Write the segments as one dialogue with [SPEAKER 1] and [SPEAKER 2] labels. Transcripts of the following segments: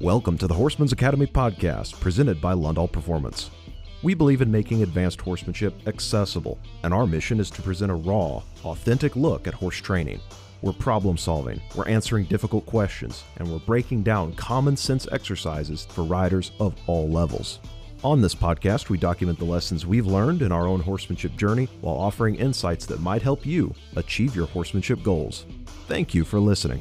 [SPEAKER 1] Welcome to the Horseman's Academy podcast, presented by Lundahl Performance. We believe in making advanced horsemanship accessible, and our mission is to present a raw, authentic look at horse training. We're problem solving, we're answering difficult questions, and we're breaking down common sense exercises for riders of all levels. On this podcast, we document the lessons we've learned in our own horsemanship journey while offering insights that might help you achieve your horsemanship goals. Thank you for listening.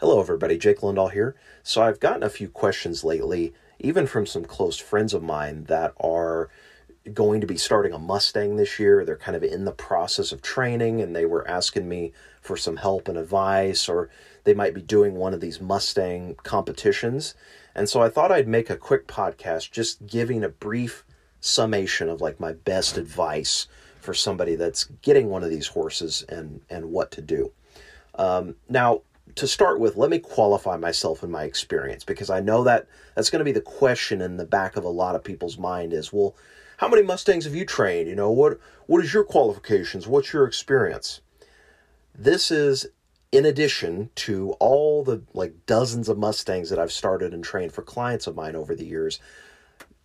[SPEAKER 2] Hello, everybody. Jake Lundahl here. So, I've gotten a few questions lately, even from some close friends of mine that are going to be starting a Mustang this year. They're kind of in the process of training and they were asking me for some help and advice, or they might be doing one of these Mustang competitions. And so, I thought I'd make a quick podcast just giving a brief summation of like my best advice for somebody that's getting one of these horses and, and what to do. Um, now, to start with, let me qualify myself and my experience because I know that that's going to be the question in the back of a lot of people's mind is, well, how many Mustangs have you trained? You know, what what is your qualifications? What's your experience? This is in addition to all the like dozens of Mustangs that I've started and trained for clients of mine over the years.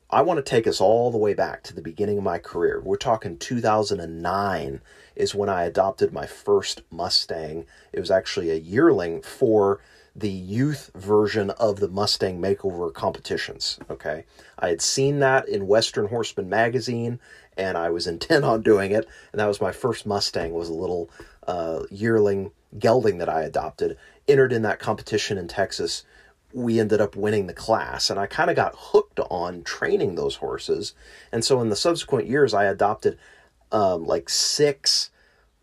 [SPEAKER 2] I want to take us all the way back to the beginning of my career. We're talking 2009 is when I adopted my first Mustang. It was actually a yearling for the youth version of the Mustang makeover competitions. Okay. I had seen that in Western Horseman magazine and I was intent on doing it. And that was my first Mustang was a little uh, yearling gelding that I adopted, entered in that competition in Texas. We ended up winning the class, and I kind of got hooked on training those horses. And so, in the subsequent years, I adopted um, like six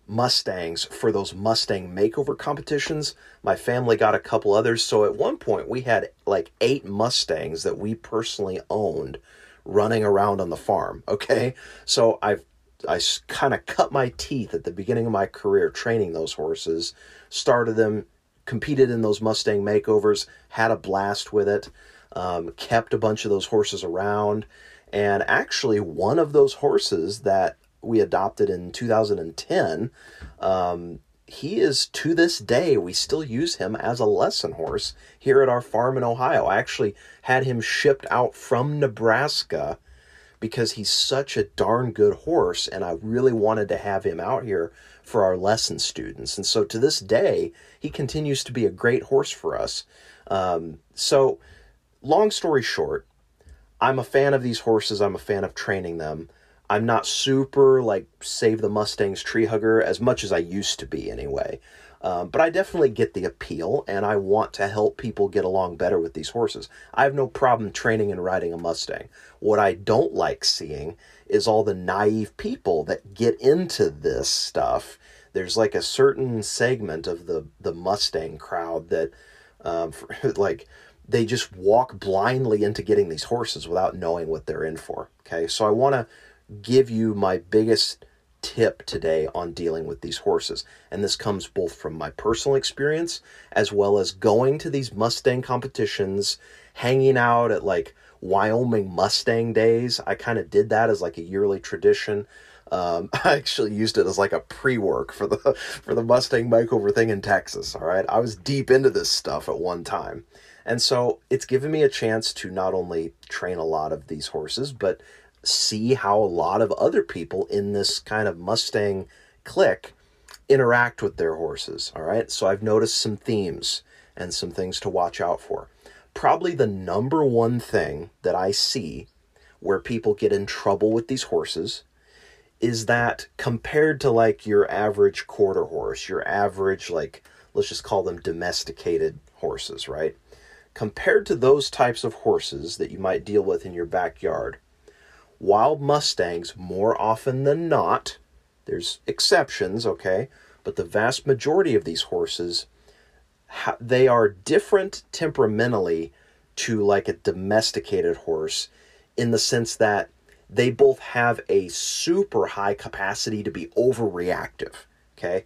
[SPEAKER 2] Mustangs for those Mustang makeover competitions. My family got a couple others. So at one point, we had like eight Mustangs that we personally owned running around on the farm. Okay. So I've I kind of cut my teeth at the beginning of my career training those horses, started them, competed in those Mustang makeovers, had a blast with it, um, kept a bunch of those horses around. And actually, one of those horses that we adopted in 2010. Um, he is to this day, we still use him as a lesson horse here at our farm in Ohio. I actually had him shipped out from Nebraska because he's such a darn good horse, and I really wanted to have him out here for our lesson students. And so to this day, he continues to be a great horse for us. Um, so, long story short, I'm a fan of these horses, I'm a fan of training them. I'm not super like save the Mustangs tree hugger as much as I used to be anyway. Um, but I definitely get the appeal, and I want to help people get along better with these horses. I have no problem training and riding a Mustang. What I don't like seeing is all the naive people that get into this stuff. There's like a certain segment of the the Mustang crowd that, um, for, like, they just walk blindly into getting these horses without knowing what they're in for. Okay, so I want to give you my biggest tip today on dealing with these horses. And this comes both from my personal experience as well as going to these Mustang competitions, hanging out at like Wyoming Mustang days. I kind of did that as like a yearly tradition. Um, I actually used it as like a pre-work for the for the Mustang makeover thing in Texas. All right, I was deep into this stuff at one time, and so it's given me a chance to not only train a lot of these horses, but see how a lot of other people in this kind of Mustang clique interact with their horses. All right. So I've noticed some themes and some things to watch out for. Probably the number one thing that I see where people get in trouble with these horses is that compared to like your average quarter horse, your average, like, let's just call them domesticated horses, right? Compared to those types of horses that you might deal with in your backyard, Wild Mustangs, more often than not, there's exceptions, okay, but the vast majority of these horses, they are different temperamentally to like a domesticated horse in the sense that they both have a super high capacity to be overreactive, okay?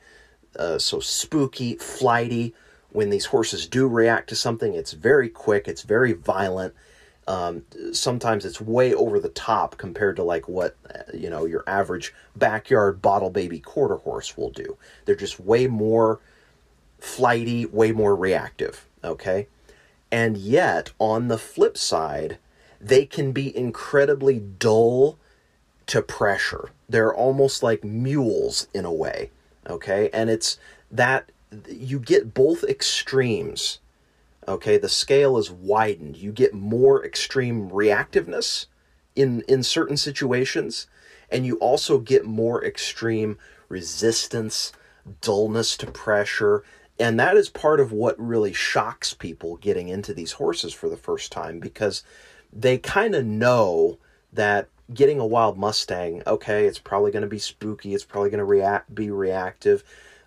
[SPEAKER 2] Uh, so spooky, flighty. When these horses do react to something, it's very quick, it's very violent, Um, sometimes it's way over the top compared to like what uh, you know your average backyard bottle baby quarter horse will do. They're just way more flighty, way more reactive. Okay, and yet on the flip side, they can be incredibly dull to pressure. They're almost like mules in a way. Okay, and it's that you get both extremes okay? The scale is widened. You get more extreme reactiveness in in certain situations and you also get more extreme resistance dullness to pressure and that is part of what really shocks people getting into these horses for the first time because they kind of know that getting a wild mustang okay it's probably going to be spooky it's probably going to react be reactive.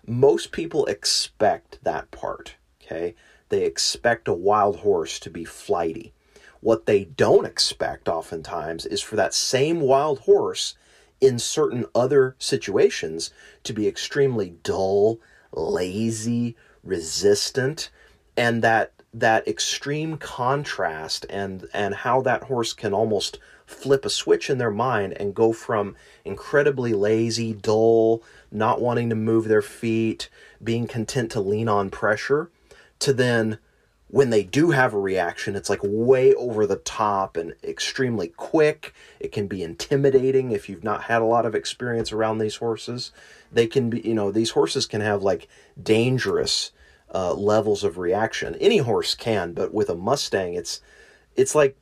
[SPEAKER 2] Most people expect that part okay they expect a wild horse to be flighty. What they don't expect oftentimes is for that same wild horse in certain other situations to be extremely dull, lazy, resistant, and that that extreme contrast and and how that horse can almost flip a switch in their mind and go from incredibly lazy, dull, not wanting to move their feet, being content to lean on pressure to then when they do have a reaction, it's like way over the top and extremely quick. It can be intimidating if you've not had a lot of experience around these horses. They can be, you know, these horses can have like dangerous uh, levels of reaction. Any horse can, but with a Mustang, it's it's like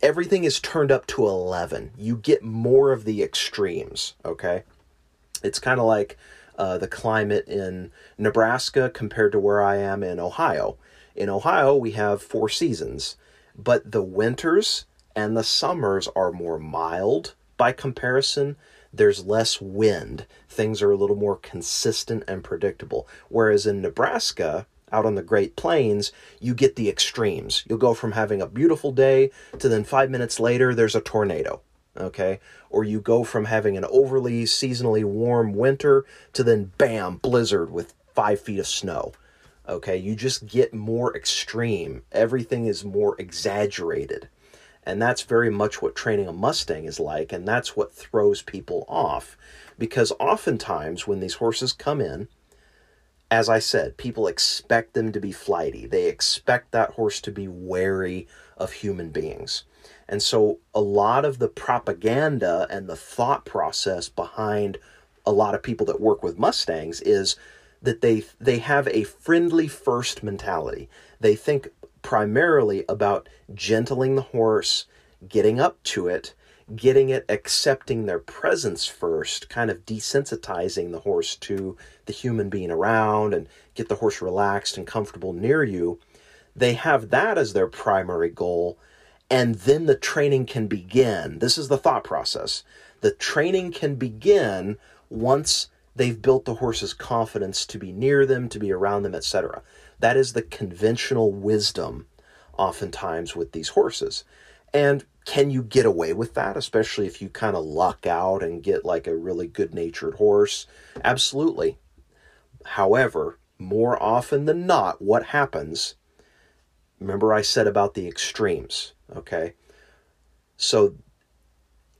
[SPEAKER 2] everything is turned up to 11. You get more of the extremes, okay? It's kind of like uh, the climate in Nebraska compared to where I am in Ohio. In Ohio, we have four seasons, but the winters and the summers are more mild by comparison. There's less wind. Things are a little more consistent and predictable. Whereas in Nebraska, out on the Great Plains, you get the extremes. You'll go from having a beautiful day to then five minutes later, there's a tornado okay? Or you go from having an overly seasonally warm winter to then bam, blizzard with five feet of snow. Okay, you just get more extreme. Everything is more exaggerated. And that's very much what training a Mustang is like, and that's what throws people off. Because oftentimes, when these horses come in, as I said, people expect them to be flighty. They expect that horse to be wary of human beings. And so a lot of the propaganda and the thought process behind a lot of people that work with Mustangs is that they they have a friendly first mentality. They think primarily about gentling the horse, getting up to it, getting it accepting their presence first, kind of desensitizing the horse to the human being around and get the horse relaxed and comfortable near you. They have that as their primary goal and then the training can begin. This is the thought process. The training can begin once they've built the horse's confidence to be near them, to be around them, etc. That is the conventional wisdom oftentimes with these horses. And can you get away with that, especially if you kind of luck out and get like a really good natured horse? Absolutely. However, more often than not, what happens, remember I said about the extremes Okay? So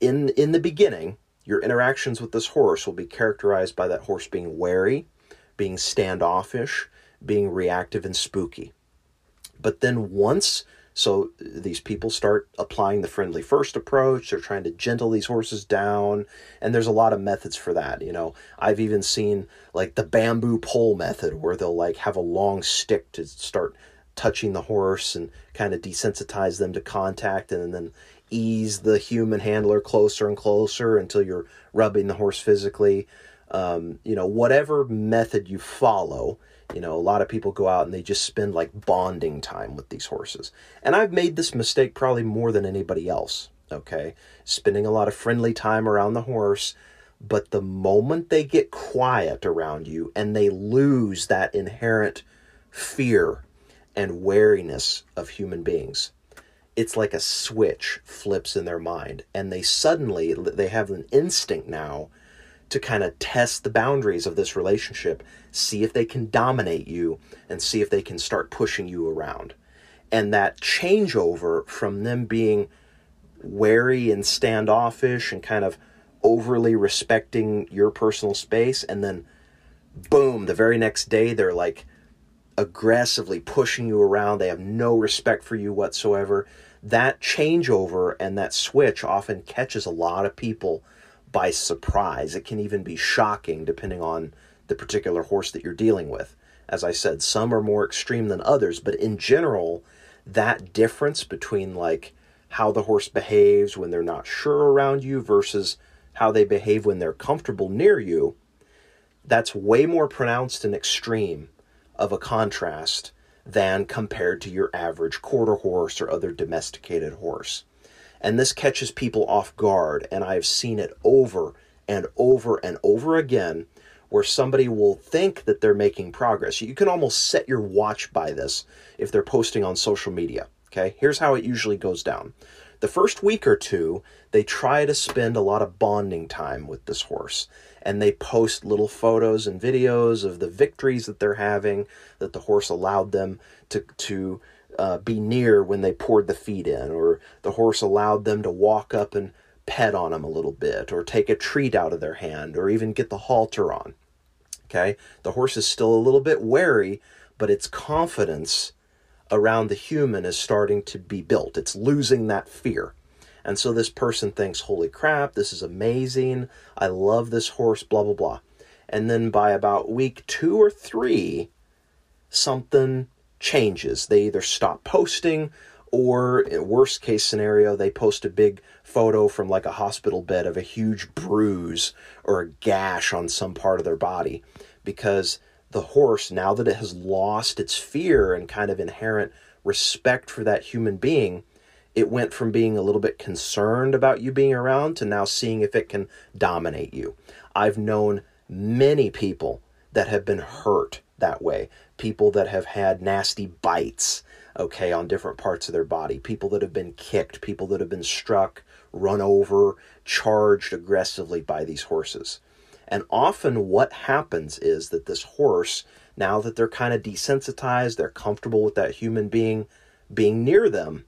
[SPEAKER 2] in in the beginning, your interactions with this horse will be characterized by that horse being wary, being standoffish, being reactive and spooky. But then once so these people start applying the friendly first approach. They're trying to gentle these horses down, and there's a lot of methods for that. You know, I've even seen like the bamboo pole method, where they'll like have a long stick to start touching the horse and kind of desensitize them to contact and then ease the human handler closer and closer until you're rubbing the horse physically. Um, you know, whatever method you follow, you know, a lot of people go out and they just spend like bonding time with these horses. And I've made this mistake probably more than anybody else, okay? Spending a lot of friendly time around the horse. But the moment they get quiet around you and they lose that inherent fear and wariness of human beings. It's like a switch flips in their mind, and they suddenly they have an instinct now to kind of test the boundaries of this relationship, see if they can dominate you, and see if they can start pushing you around. And that changeover from them being wary and standoffish and kind of overly respecting your personal space and then boom the very next day they're like aggressively pushing you around. They have no respect for you whatsoever. That changeover and that switch often catches a lot of people by surprise. It can even be shocking depending on the particular horse that you're dealing with as i said some are more extreme than others but in general that difference between like how the horse behaves when they're not sure around you versus how they behave when they're comfortable near you, that's way more pronounced and extreme of a contrast than compared to your average quarter horse or other domesticated horse. And this catches people off guard, and I've seen it over and over and over again where somebody will think that they're making progress. You can almost set your watch by this if they're posting on social media. Okay, here's how it usually goes down. The first week or two, they try to spend a lot of bonding time with this horse, and they post little photos and videos of the victories that they're having, that the horse allowed them to to uh, be near when they poured the feed in, or the horse allowed them to walk up and pet on them a little bit, or take a treat out of their hand, or even get the halter on. Okay, the horse is still a little bit wary, but its confidence around the human is starting to be built. It's losing that fear. And so this person thinks, holy crap, this is amazing. I love this horse, blah, blah, blah. And then by about week two or three, something changes. They either stop posting or, in worst case scenario, they post a big photo from like a hospital bed of a huge bruise or a gash on some part of their body because the horse, now that it has lost its fear and kind of inherent respect for that human being, it went from being a little bit concerned about you being around to now seeing if it can dominate you. I've known many people that have been hurt that way, people that have had nasty bites, okay, on different parts of their body, people that have been kicked, people that have been struck, run over, charged aggressively by these horses. And often what happens is that this horse, now that they're kind of desensitized, they're comfortable with that human being being near them,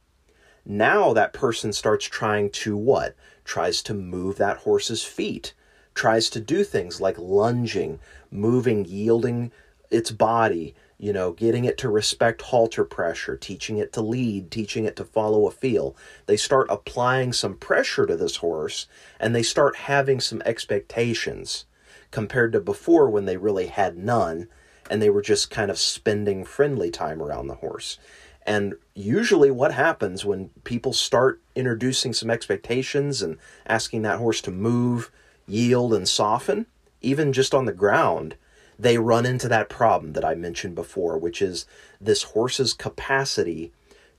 [SPEAKER 2] now that person starts trying to what? Tries to move that horse's feet, tries to do things like lunging, moving, yielding its body, you know, getting it to respect halter pressure, teaching it to lead, teaching it to follow a feel. They start applying some pressure to this horse and they start having some expectations compared to before when they really had none and they were just kind of spending friendly time around the horse. And usually, what happens when people start introducing some expectations and asking that horse to move, yield, and soften, even just on the ground, they run into that problem that I mentioned before, which is this horse's capacity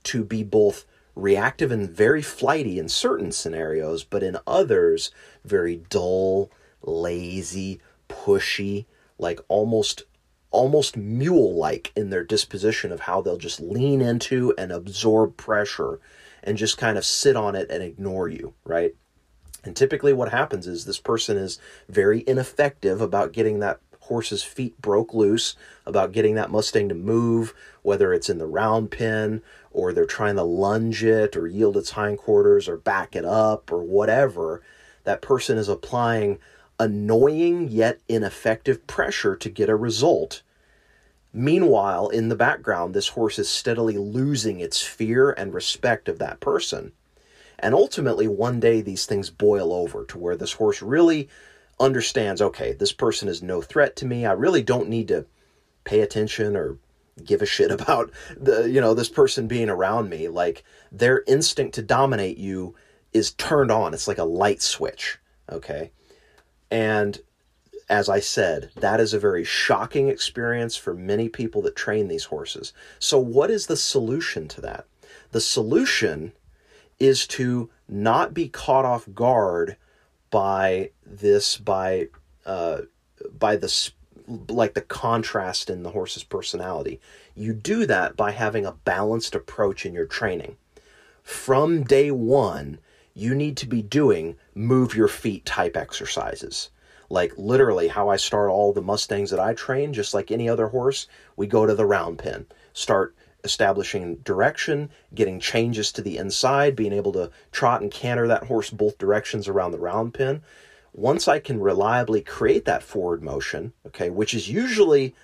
[SPEAKER 2] to be both reactive and very flighty in certain scenarios, but in others, very dull, lazy, pushy, like almost almost mule like in their disposition of how they'll just lean into and absorb pressure and just kind of sit on it and ignore you, right? And typically what happens is this person is very ineffective about getting that horse's feet broke loose, about getting that Mustang to move, whether it's in the round pen or they're trying to lunge it or yield its hindquarters or back it up or whatever. That person is applying annoying yet ineffective pressure to get a result. Meanwhile, in the background, this horse is steadily losing its fear and respect of that person. And ultimately, one day these things boil over to where this horse really understands okay, this person is no threat to me. I really don't need to pay attention or give a shit about the you know this person being around me like their instinct to dominate you is turned on it's like a light switch okay and as I said, that is a very shocking experience for many people that train these horses. So, what is the solution to that? The solution is to not be caught off guard by this, by uh, by the like the contrast in the horse's personality. You do that by having a balanced approach in your training. From day one, you need to be doing move your feet type exercises. Like literally how I start all the Mustangs that I train, just like any other horse, we go to the round pen, start establishing direction, getting changes to the inside, being able to trot and canter that horse both directions around the round pen. Once I can reliably create that forward motion, okay, which is usually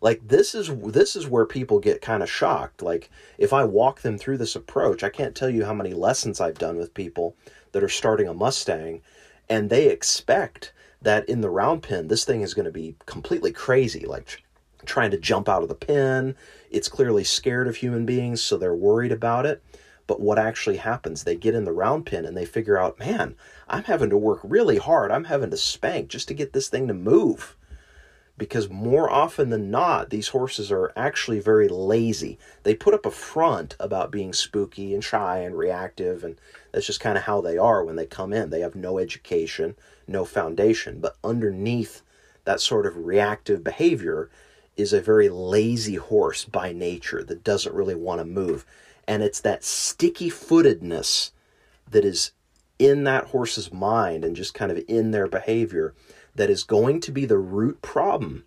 [SPEAKER 2] like this is this is where people get kind of shocked. Like if I walk them through this approach, I can't tell you how many lessons I've done with people that are starting a Mustang and they expect that in the round pen this thing is going to be completely crazy like trying to jump out of the pen. It's clearly scared of human beings, so they're worried about it. But what actually happens? They get in the round pen and they figure out, man, I'm having to work really hard. I'm having to spank just to get this thing to move. Because more often than not, these horses are actually very lazy. They put up a front about being spooky and shy and reactive, and that's just kind of how they are when they come in. They have no education, no foundation. But underneath that sort of reactive behavior is a very lazy horse by nature that doesn't really want to move. And it's that sticky footedness that is in that horse's mind and just kind of in their behavior that is going to be the root problem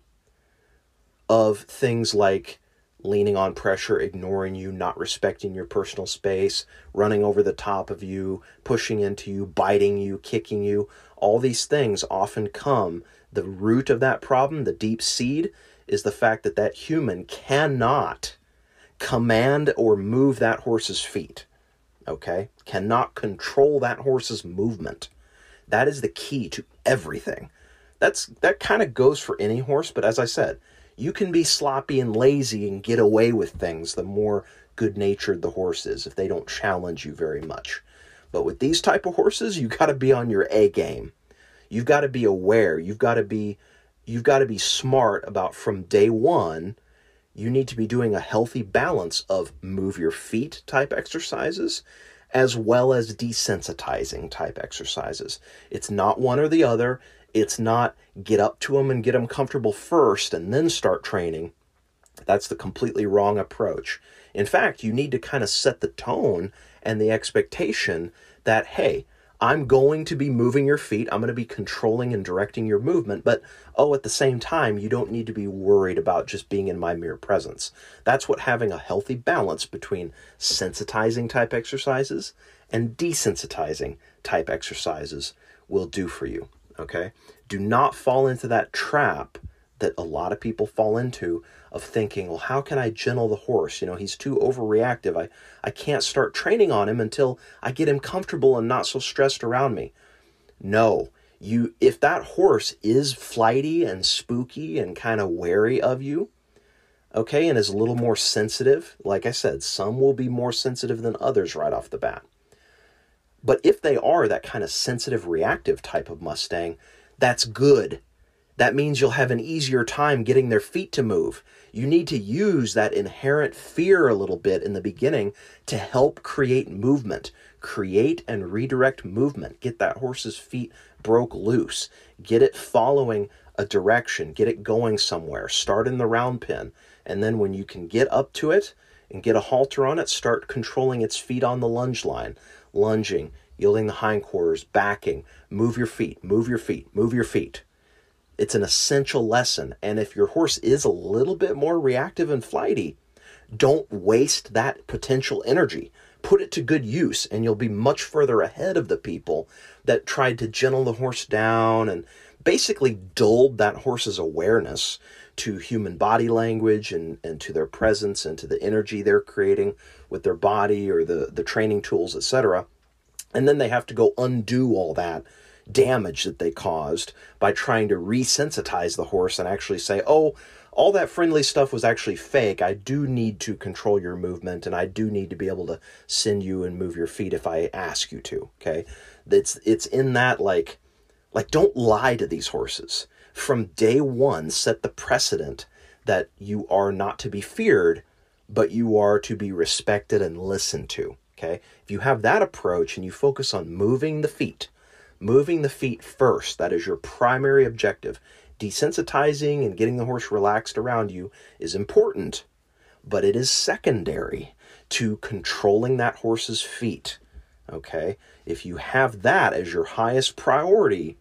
[SPEAKER 2] of things like leaning on pressure, ignoring you, not respecting your personal space, running over the top of you, pushing into you, biting you, kicking you. All these things often come. The root of that problem, the deep seed, is the fact that that human cannot command or move that horse's feet. Okay? Cannot control that horse's movement. That is the key to everything. That's that kind of goes for any horse, but as I said, you can be sloppy and lazy and get away with things the more good-natured the horse is if they don't challenge you very much. But with these type of horses, you got to be on your A game. You've got to be aware. You've got to be you've got to be smart about from day one, you need to be doing a healthy balance of move your feet type exercises as well as desensitizing type exercises. It's not one or the other. It's not get up to them and get them comfortable first and then start training. That's the completely wrong approach. In fact, you need to kind of set the tone and the expectation that, hey, I'm going to be moving your feet. I'm going to be controlling and directing your movement. But, oh, at the same time, you don't need to be worried about just being in my mere presence. That's what having a healthy balance between sensitizing type exercises and desensitizing type exercises will do for you. Okay? Do not fall into that trap that a lot of people fall into of thinking, well, how can I gentle the horse? You know, he's too overreactive. I, I can't start training on him until I get him comfortable and not so stressed around me. No, you if that horse is flighty and spooky and kind of wary of you, okay, and is a little more sensitive, like I said, some will be more sensitive than others right off the bat. But if they are that kind of sensitive, reactive type of Mustang, that's good that means you'll have an easier time getting their feet to move. You need to use that inherent fear a little bit in the beginning to help create movement. Create and redirect movement. Get that horse's feet broke loose. Get it following a direction. Get it going somewhere. Start in the round pen. And then when you can get up to it and get a halter on it, start controlling its feet on the lunge line. Lunging, yielding the hindquarters, backing. Move your feet, move your feet, move your feet. It's an essential lesson. And if your horse is a little bit more reactive and flighty, don't waste that potential energy. Put it to good use, and you'll be much further ahead of the people that tried to gentle the horse down and basically dulled that horse's awareness to human body language and, and to their presence and to the energy they're creating with their body or the, the training tools, etc. And then they have to go undo all that damage that they caused by trying to resensitize the horse and actually say, oh, all that friendly stuff was actually fake. I do need to control your movement and I do need to be able to send you and move your feet if I ask you to. Okay. It's it's in that like like don't lie to these horses. From day one, set the precedent that you are not to be feared, but you are to be respected and listened to. Okay. If you have that approach and you focus on moving the feet, moving the feet first. That is your primary objective. Desensitizing and getting the horse relaxed around you is important, but it is secondary to controlling that horse's feet. Okay? If you have that as your highest priority,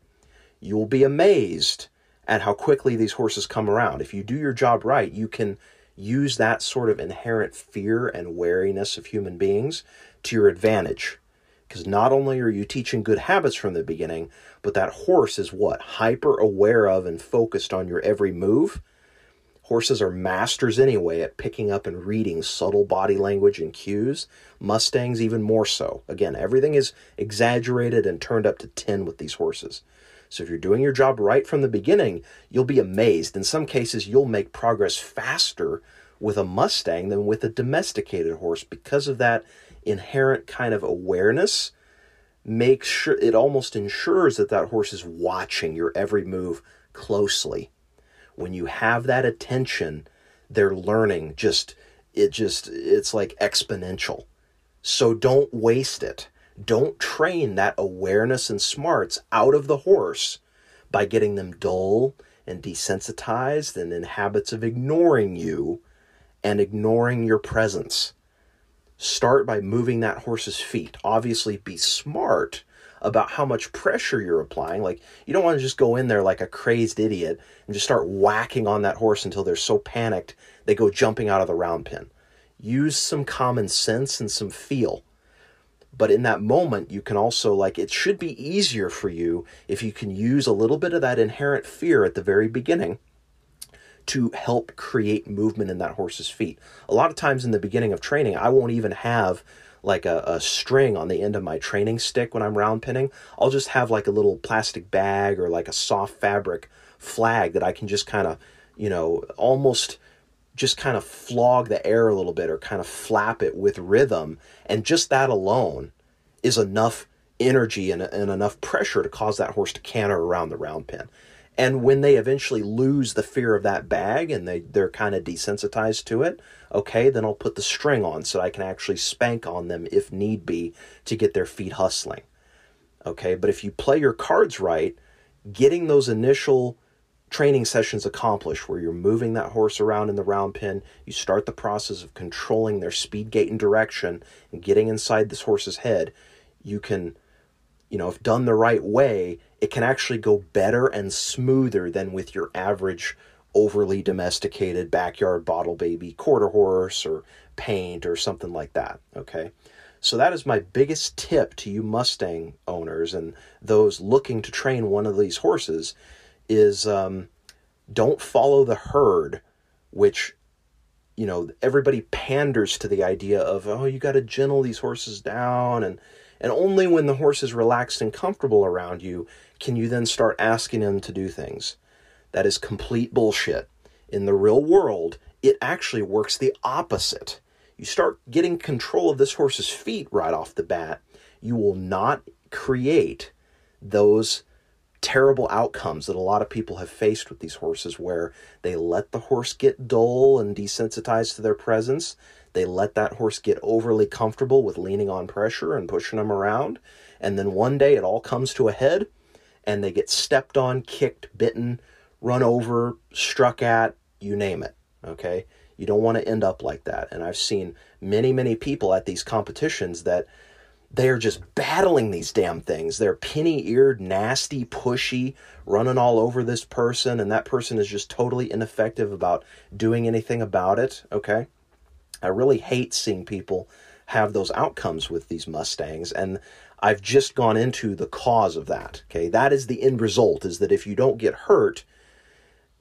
[SPEAKER 2] you'll be amazed at how quickly these horses come around. If you do your job right, you can use that sort of inherent fear and wariness of human beings to your advantage. Because not only are you teaching good habits from the beginning, but that horse is what? Hyper aware of and focused on your every move. Horses are masters anyway at picking up and reading subtle body language and cues. Mustangs, even more so. Again, everything is exaggerated and turned up to 10 with these horses. So if you're doing your job right from the beginning, you'll be amazed. In some cases, you'll make progress faster with a Mustang than with a domesticated horse because of that inherent kind of awareness. makes sure it almost ensures that that horse is watching your every move closely. When you have that attention, they're learning just it just it's like exponential. So don't waste it. Don't train that awareness and smarts out of the horse by getting them dull and desensitized and in habits of ignoring you and ignoring your presence. Start by moving that horse's feet. Obviously, be smart about how much pressure you're applying. Like, you don't want to just go in there like a crazed idiot and just start whacking on that horse until they're so panicked they go jumping out of the round pen. Use some common sense and some feel but in that moment you can also like it should be easier for you if you can use a little bit of that inherent fear at the very beginning to help create movement in that horse's feet a lot of times in the beginning of training i won't even have like a, a string on the end of my training stick when i'm round penning i'll just have like a little plastic bag or like a soft fabric flag that i can just kind of you know almost just kind of flog the air a little bit or kind of flap it with rhythm. And just that alone is enough energy and, and enough pressure to cause that horse to canter around the round pen. And when they eventually lose the fear of that bag and they, they're kind of desensitized to it, okay, then I'll put the string on so I can actually spank on them if need be to get their feet hustling. Okay, but if you play your cards right, getting those initial training sessions accomplished where you're moving that horse around in the round pen. You start the process of controlling their speed, gait, and direction and getting inside this horse's head. You can, you know, if done the right way, it can actually go better and smoother than with your average overly domesticated backyard bottle baby quarter horse or paint or something like that. Okay. So that is my biggest tip to you Mustang owners and those looking to train one of these horses is um, don't follow the herd, which you know everybody panders to the idea of oh you got to gentle these horses down and and only when the horse is relaxed and comfortable around you can you then start asking him to do things that is complete bullshit in the real world it actually works the opposite you start getting control of this horse's feet right off the bat you will not create those terrible outcomes that a lot of people have faced with these horses where they let the horse get dull and desensitized to their presence. They let that horse get overly comfortable with leaning on pressure and pushing them around. And then one day it all comes to a head and they get stepped on, kicked, bitten, run over, struck at, you name it. Okay? You don't want to end up like that. And I've seen many, many people at these competitions that they're just battling these damn things. They're penny eared, nasty, pushy, running all over this person, and that person is just totally ineffective about doing anything about it. Okay. I really hate seeing people have those outcomes with these Mustangs, and I've just gone into the cause of that. Okay. That is the end result is that if you don't get hurt,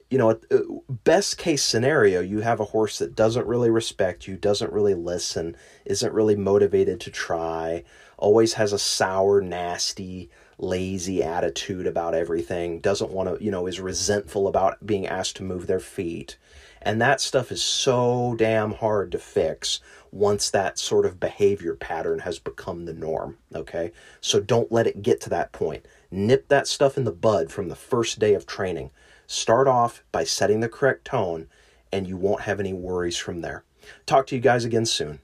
[SPEAKER 2] you know, uh, best case scenario, you have a horse that doesn't really respect you, doesn't really listen, isn't really motivated to try, always has a sour, nasty, lazy attitude about everything, doesn't want to, you know, is resentful about being asked to move their feet. And that stuff is so damn hard to fix once that sort of behavior pattern has become the norm. Okay. So don't let it get to that point. Nip that stuff in the bud from the first day of training. Start off by setting the correct tone, and you won't have any worries from there. Talk to you guys again soon.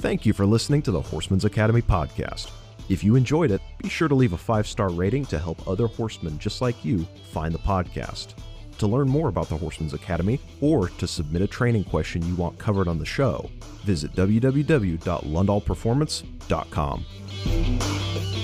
[SPEAKER 1] Thank you for listening to the Horseman's Academy podcast. If you enjoyed it, be sure to leave a five star rating to help other horsemen just like you find the podcast. To learn more about the Horseman's Academy or to submit a training question you want covered on the show, visit www.lundahlperformance.com.